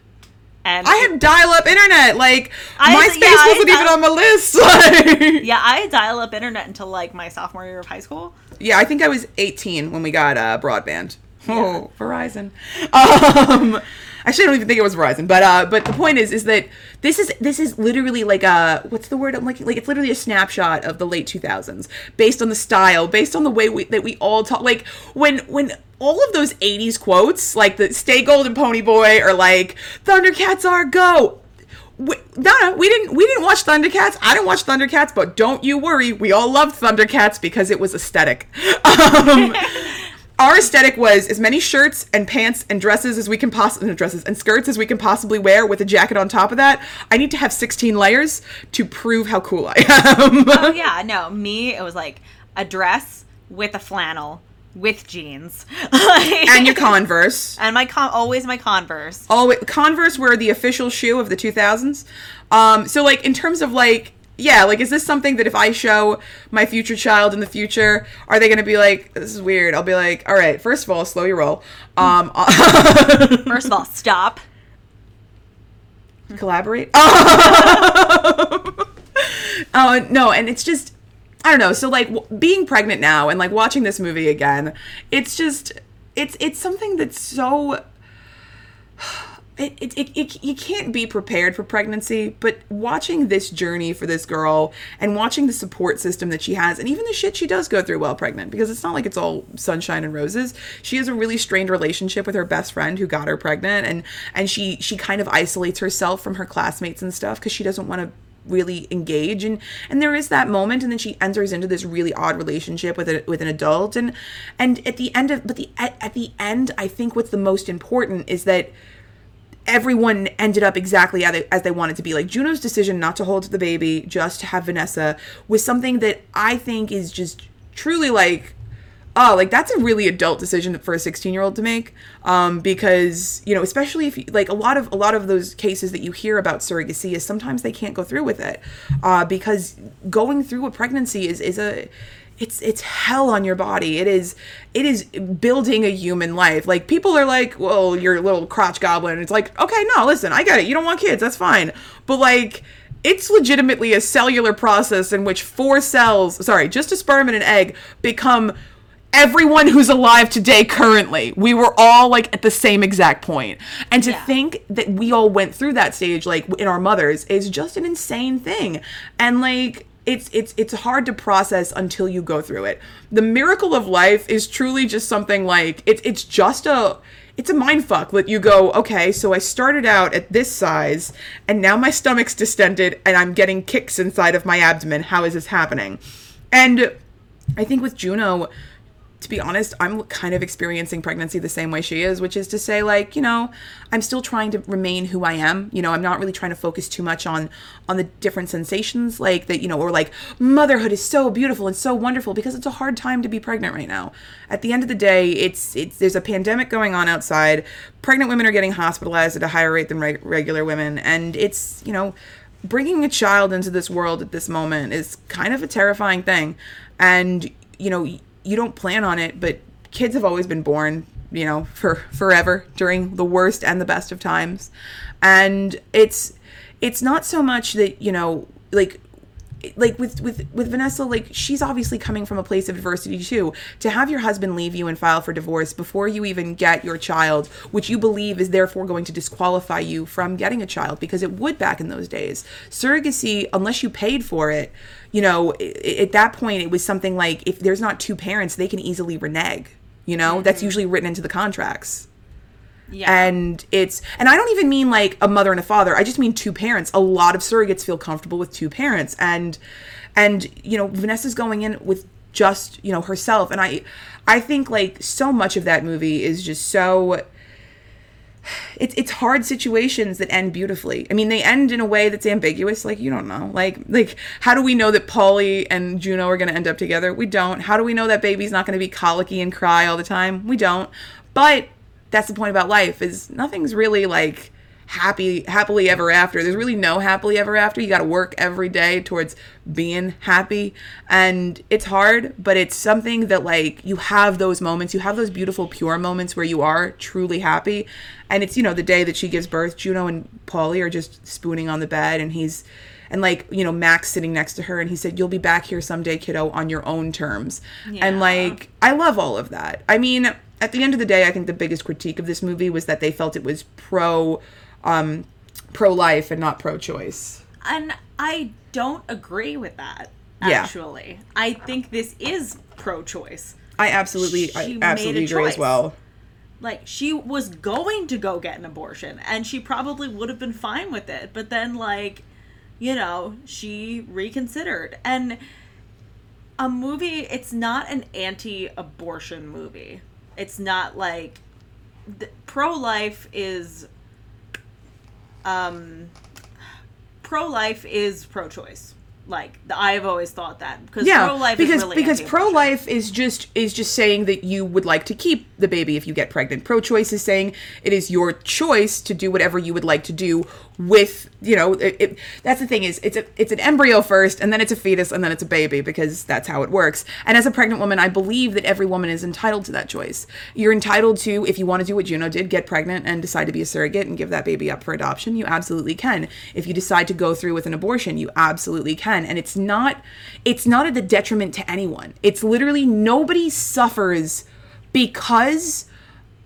and I had dial-up internet. Like I- MySpace yeah, wasn't had even dial- on my list. Like- yeah, I had dial up internet until like my sophomore year of high school. yeah, I think I was 18 when we got uh, broadband. Oh, Verizon. Um, actually, I don't even think it was Verizon. But uh, but the point is, is that this is this is literally like a what's the word? I'm like like it's literally a snapshot of the late 2000s, based on the style, based on the way we, that we all talk. Like when when all of those 80s quotes, like the "Stay Golden, Pony Boy" or like "Thundercats are go." we, Donna, we didn't we didn't watch Thundercats. I didn't watch Thundercats, but don't you worry, we all loved Thundercats because it was aesthetic. Um, our aesthetic was as many shirts and pants and dresses as we can possibly dresses and skirts as we can possibly wear with a jacket on top of that. I need to have 16 layers to prove how cool I am. Oh yeah, no, me it was like a dress with a flannel with jeans, and your Converse. and my con always my Converse. Always Converse were the official shoe of the 2000s. Um, so like in terms of like yeah, like is this something that if I show my future child in the future, are they going to be like this is weird? I'll be like, "All right, first of all, slow your roll." Um First of all, stop. collaborate. Oh no, and it's just I don't know. So like w- being pregnant now and like watching this movie again, it's just it's it's something that's so it, it, it, it, you can't be prepared for pregnancy, but watching this journey for this girl and watching the support system that she has, and even the shit she does go through while pregnant, because it's not like it's all sunshine and roses. She has a really strained relationship with her best friend who got her pregnant, and and she she kind of isolates herself from her classmates and stuff because she doesn't want to really engage and and there is that moment and then she enters into this really odd relationship with a, with an adult and and at the end of but the at, at the end I think what's the most important is that everyone ended up exactly as they, wanted to be. Like Juno's decision not to hold the baby, just to have Vanessa, was something that I think is just truly like, oh, like that's a really adult decision for a 16 year old to make. Um, because you know, especially if you, like a lot of a lot of those cases that you hear about surrogacy is sometimes they can't go through with it, uh, because going through a pregnancy is is a it's it's hell on your body. It is it is building a human life. Like people are like, "Well, you're a little crotch goblin." It's like, "Okay, no, listen, I get it. You don't want kids. That's fine." But like it's legitimately a cellular process in which four cells, sorry, just a sperm and an egg become everyone who's alive today currently. We were all like at the same exact point. And to Yeah. think that we all went through that stage like in our mothers is just an insane thing. And like it's it's it's hard to process until you go through it. The miracle of life is truly just something like it's it's just a it's a mind fuck that you go, okay, so I started out at this size and now my stomach's distended and I'm getting kicks inside of my abdomen. How is this happening? And I think with Juno, to be honest, I'm kind of experiencing pregnancy the same way she is, which is to say, like, you know, I'm still trying to remain who I am. You know, I'm not really trying to focus too much on on the different sensations, like that, you know, or like motherhood is so beautiful and so wonderful because it's a hard time to be pregnant right now. At the end of the day, it's it's there's a pandemic going on outside. Pregnant women are getting hospitalized at a higher rate than reg- regular women, and it's you know bringing a child into this world at this moment is kind of a terrifying thing and you know you don't plan on it but kids have always been born you know, for forever during the worst and the best of times. And it's it's not so much that, you know, like like with with with Vanessa like she's obviously coming from a place of adversity too. To have your husband leave you and file for divorce before you even get your child which you believe is therefore going to disqualify you from getting a child because it would back in those days. Surrogacy unless you paid for it you know at that point it was something like if there's not two parents they can easily renege you know? Mm-hmm. that's usually written into the contracts yeah. And it's and I don't even mean like a mother and a father. I just mean two parents. A lot of surrogates feel comfortable with two parents and and you know, Vanessa's going in with just, you know, herself and I I think like so much of that movie is just so it's it's hard situations that end beautifully. I mean, they end in a way that's ambiguous. Like you don't know. Like like how do we know that Paulie and Juno are going to end up together? We don't. How do we know that baby's not going to be colicky and cry all the time? We don't. But that's the point about life is nothing's really like happy happily ever after. There's really no happily ever after. You got to work every day towards being happy. And it's hard but it's something that like you have those moments. You have those beautiful pure moments where you are truly happy. And it's you know the day that she gives birth juno and paulie are just spooning on the bed and he's and like you know Mac's sitting next to her and he said you'll be back here someday kiddo on your own terms. Yeah. and like i love all of that. I mean at the end of the day, I think the biggest critique of this movie was that they felt it was pro um, pro life and not pro choice. And I don't agree with that. Actually, yeah. I think this is pro choice. I absolutely, she I absolutely agree choice. as well. Like she was going to go get an abortion, and she probably would have been fine with it. But then, like, you know, she reconsidered. And a movie, it's not an anti-abortion movie it's not like pro life is um pro life is pro choice like I've always thought that because yeah, pro-life because really because pro-life is just is just saying that you would like to keep the baby if you get pregnant. Pro-choice is saying it is your choice to do whatever you would like to do with you know it, it, that's the thing is it's a it's an embryo first and then it's a fetus and then it's a baby because that's how it works. And as a pregnant woman i believe that every woman is entitled to that choice. You're entitled to if you want to do what juno did get pregnant and decide to be a surrogate and give that baby up for adoption you absolutely can. If you decide to go through with an abortion you absolutely can. And it's not it's not at the detriment to anyone. It's literally nobody suffers because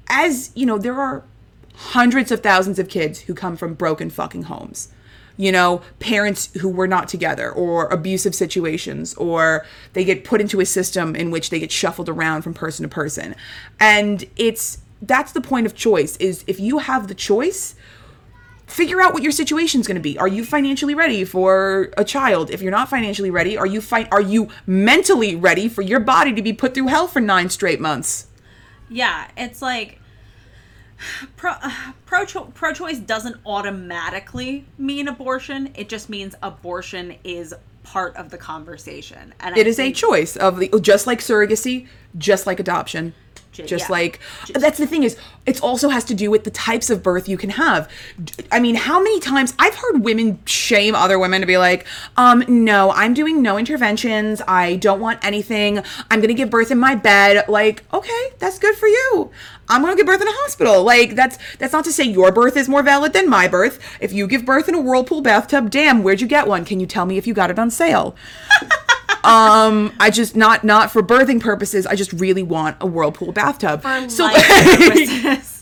as you know there are hundreds of thousands of kids who come from broken fucking homes. You know, parents who were not together or abusive situations or they get put into a system in which they get shuffled around from person to person. And it's that's the point of choice is if you have the choice, figure out what your situation is going to be. Are you financially ready for a child? If you're not financially ready, are you fi- are you mentally ready for your body to be put through hell for 9 straight months? Yeah, it's like pro uh, pro pro choice doesn't automatically mean abortion. It just means abortion is part of the conversation. And it I is a choice of the just like surrogacy, just like adoption. Just yeah. like just, that's the thing is it also has to do with the types of birth you can have. I mean, how many times I've heard women shame other women to be like, um, no, I'm doing no interventions. I don't want anything. I'm going to give birth in my bed. Like, okay, that's good for you. I'm going to give birth in a hospital. Like that's that's not to say your birth is more valid than my birth. If you give birth in a whirlpool bathtub, damn, where'd you get one? Can you tell me if you got it on sale? um, I just not not for birthing purposes. I just really want a whirlpool bathtub. For so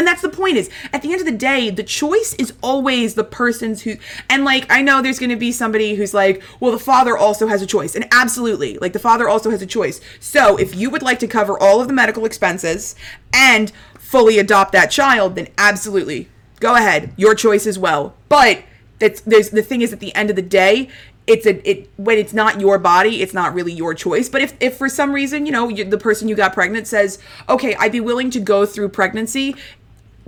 and that's the point is at the end of the day the choice is always the person's who and like i know there's going to be somebody who's like well the father also has a choice and absolutely like the father also has a choice so if you would like to cover all of the medical expenses and fully adopt that child then absolutely go ahead your choice as well but that's there's the thing is at the end of the day it's a it when it's not your body it's not really your choice. But if if for some reason you know you, the person you got pregnant says okay i'd be willing to go through pregnancy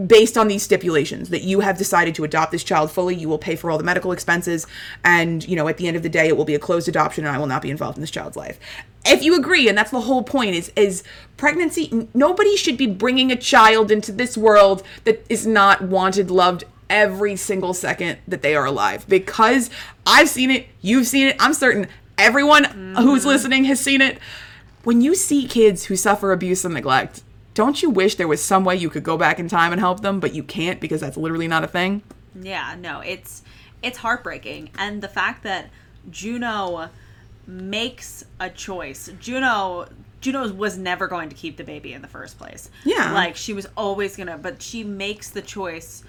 based on these stipulations that you have decided to adopt this child fully you will pay for all the medical expenses and you know at the end of the day it will be a closed adoption and i will not be involved in this child's life. If you agree and that's the whole point is is pregnancy nobody should be bringing a child into this world that is not wanted loved every single second that they are alive because i've seen it you've seen it i'm certain everyone mm-hmm. who's listening has seen it when you see kids who suffer abuse and neglect don't you wish there was some way you could go back in time and help them, but you can't because that's literally not a thing? Yeah, no, it's it's heartbreaking, and the fact that Juno makes a choice. Juno Juno was never going to keep the baby in the first place. Yeah. like she was always gonna, but she makes the choice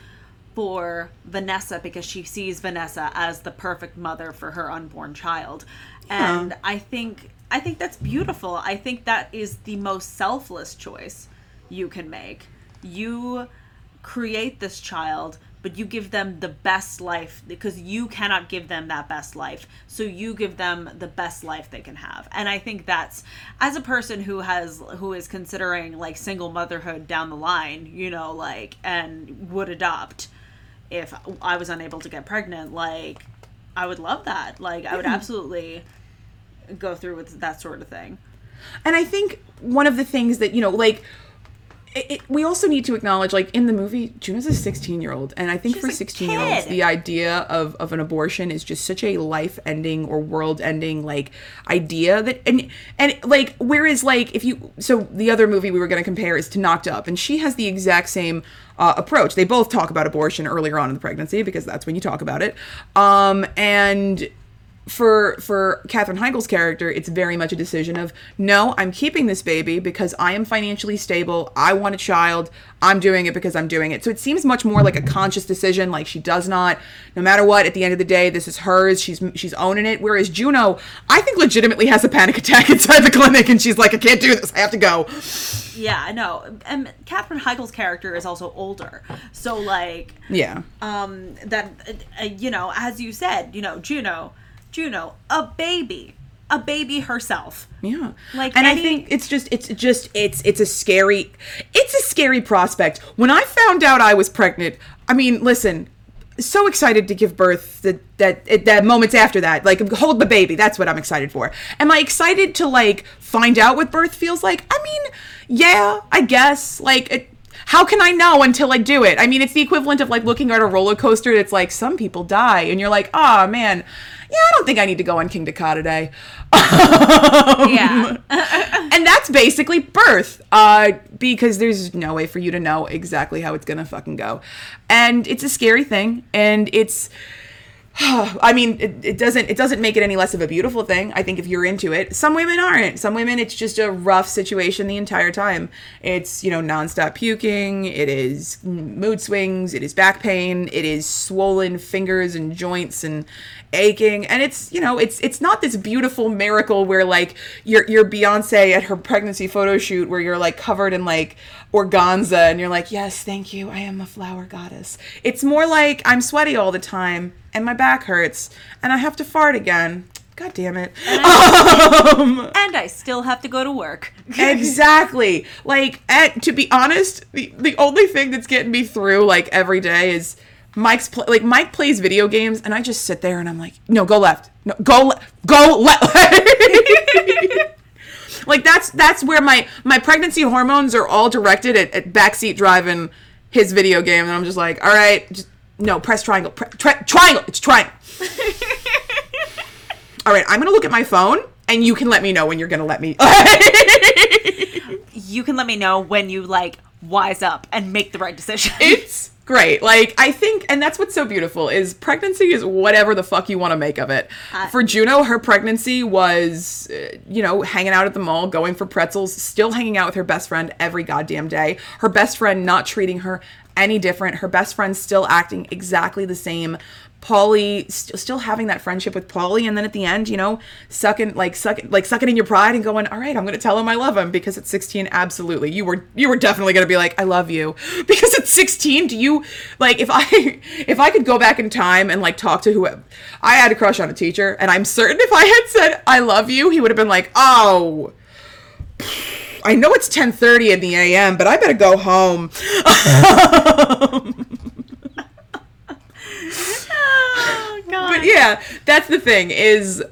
for Vanessa because she sees Vanessa as the perfect mother for her unborn child. And I think I think that's beautiful. I think that is the most selfless choice you can make. You create this child, but you give them the best life because you cannot give them that best life. So you give them the best life they can have. And I think that's as a person who has who is considering like single motherhood down the line, you know, like and would adopt if I was unable to get pregnant, like I would love that. Like I would absolutely go through with that sort of thing. And I think one of the things that, you know, like, it, it, we also need to acknowledge, like, in the movie, June is a 16 year old. And I think She's for 16 year olds, the idea of, of an abortion is just such a life ending or world ending, like, idea that, and, and, like, whereas, like, if you, so the other movie we were going to compare is to Knocked Up, and she has the exact same uh, approach. They both talk about abortion earlier on in the pregnancy because that's when you talk about it. Um, and, for for Katherine Heigl's character, it's very much a decision of no, I'm keeping this baby because I am financially stable. I want a child. I'm doing it because I'm doing it. So it seems much more like a conscious decision. Like she does not, no matter what. At the end of the day, this is hers. She's she's owning it. Whereas Juno, I think legitimately has a panic attack inside the clinic, and she's like, I can't do this. I have to go. Yeah, no. And Katherine Heigl's character is also older. So like Yeah. um that uh, you know, as you said, you know, Juno, Juno, a baby, a baby herself. Yeah. Like and any- I think it's just it's just it's it's a scary it's a scary prospect. When I found out I was pregnant, I mean, listen, so excited to give birth that that that moments after that, like hold the baby. That's what I'm excited for. Am I excited to like find out what birth feels like? I mean, yeah, I guess. Like it, how can I know until I do it? I mean, it's the equivalent of like looking at a roller coaster. It's like some people die, and you're like, oh man, yeah, I don't think I need to go on Kingda Ka today. Yeah. and that's basically birth uh because there's no way for you to know exactly how it's gonna fucking go and it's a scary thing and it's I mean, it, it doesn't it doesn't make it any less of a beautiful thing. I think if you're into it, some women aren't. Some women, it's just a rough situation the entire time. It's you know nonstop puking. It is mood swings. It is back pain. It is swollen fingers and joints and aching. And it's you know it's it's not this beautiful miracle where like you're you're Beyonce at her pregnancy photo shoot where you're like covered in like organza and you're like yes thank you I am a flower goddess. It's more like I'm sweaty all the time and my back hurts and I have to fart again. God damn it. and I um, still have to go to work. exactly. Like, at, to be honest, the, the only thing that's getting me through like every day is Mike's pl- like Mike plays video games, and I just sit there and I'm like, no, go left, no, go le- go left. like that's that's where my my pregnancy hormones are all directed at, at backseat driving his video game, and I'm just like, all right, just no, press triangle, pre- tri- triangle, it's triangle. all right, I'm gonna look at my phone, and you can let me know when you're gonna let me. you can let me know when you like wise up and make the right decision. it's great. Like I think, and that's what's so beautiful is pregnancy is whatever the fuck you want to make of it. for Juno, her pregnancy was, uh, you know, hanging out at the mall, going for pretzels, still hanging out with her best friend every goddamn day. Her best friend not treating her any different. Her best friend still acting exactly the same. Paulie st- still having that friendship with Paulie, and then at the end, you know, sucking like sucking like sucking in your pride and going, all right, I'm gonna tell him I love him because at 16, absolutely, you were you were definitely gonna be like, I love you because at 16, do you like if I if I could go back in time and like talk to whoever I had a crush on a teacher, and I'm certain if I had said I love you, he would have been like, oh. I know it's 10:30 in the AM, but I better go home. oh god. but yeah, that's the thing is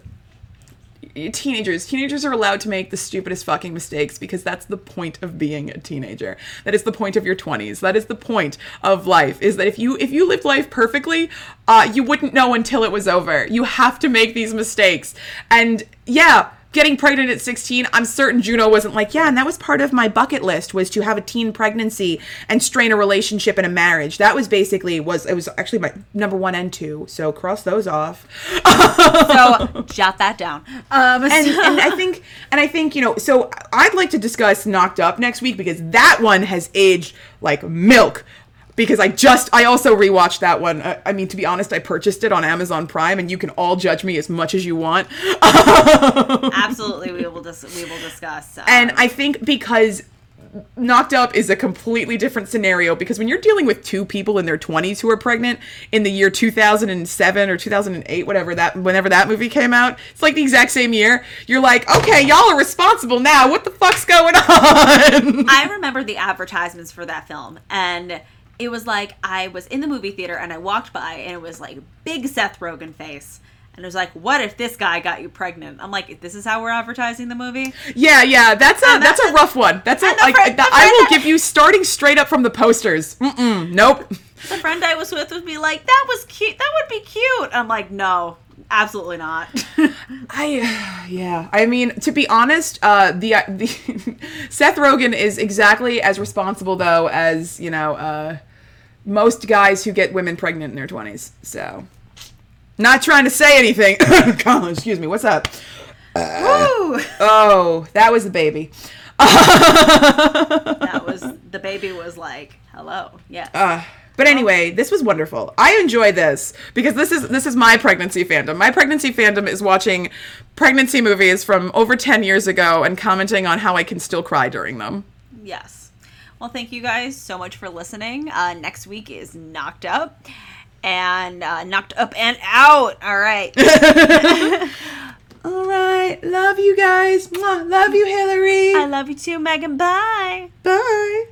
teenagers teenagers are allowed to make the stupidest fucking mistakes because that's the point of being a teenager. That is the point of your 20s that is the point of life is that if you if you lived life perfectly uh you wouldn't know until it was over. You have to make these mistakes. And yeah getting pregnant at 16, I'm certain Juno wasn't like, yeah, and that was part of my bucket list was to have a teen pregnancy and strain a relationship and a marriage. That was basically was it was actually my number 1 and 2. So cross those off. So jot that down. Um, and, and I think and I think you know so I'd like to discuss Knocked Up next week because that one has aged like milk because I just I also rewatched that one. I, I mean to be honest, I purchased it on Amazon Prime and you can all judge me as much as you want. will dis- we will discuss. Um, And I think because Knocked Up is a completely different scenario because when you're dealing with two people in their 20s who are pregnant in the year 2007 or 2008 whatever that whenever that movie came out it's like the exact same year you're like okay y'all are responsible now what the fuck's going on I remember the advertisements for that film, and it was like I was in the movie theater and I walked by, and it was like big Seth Rogen face. And it was like, what if this guy got you pregnant? I'm like, this is how we're advertising the movie? yeah yeah that's a And that's a that's- rough one that's a like friend- the I will give you starting straight up from the posters Mm-mm, nope The friend I was with would be like, that was cute. That would be cute. I'm like, no, absolutely not. I yeah. I mean, to be honest, uh, the the Seth Rogen is exactly as responsible though as you know uh, most guys who get women pregnant in their twenties. So, not trying to say anything. Colin, excuse me. What's up? Woo! Oh, that was the baby. That was, the baby was like, hello. Yeah. Uh, but anyway, this was wonderful. I enjoy this because this is this is my pregnancy fandom. My pregnancy fandom is watching pregnancy movies from over 10 years ago and commenting on how I can still cry during them. Yes. Well, thank you guys so much for listening. Uh, next week is Knocked Up. And uh, Knocked Up and Out. All right. All right. Love you guys. Mwah. Love you, Hillary. I love you too, Megan. Bye. Bye.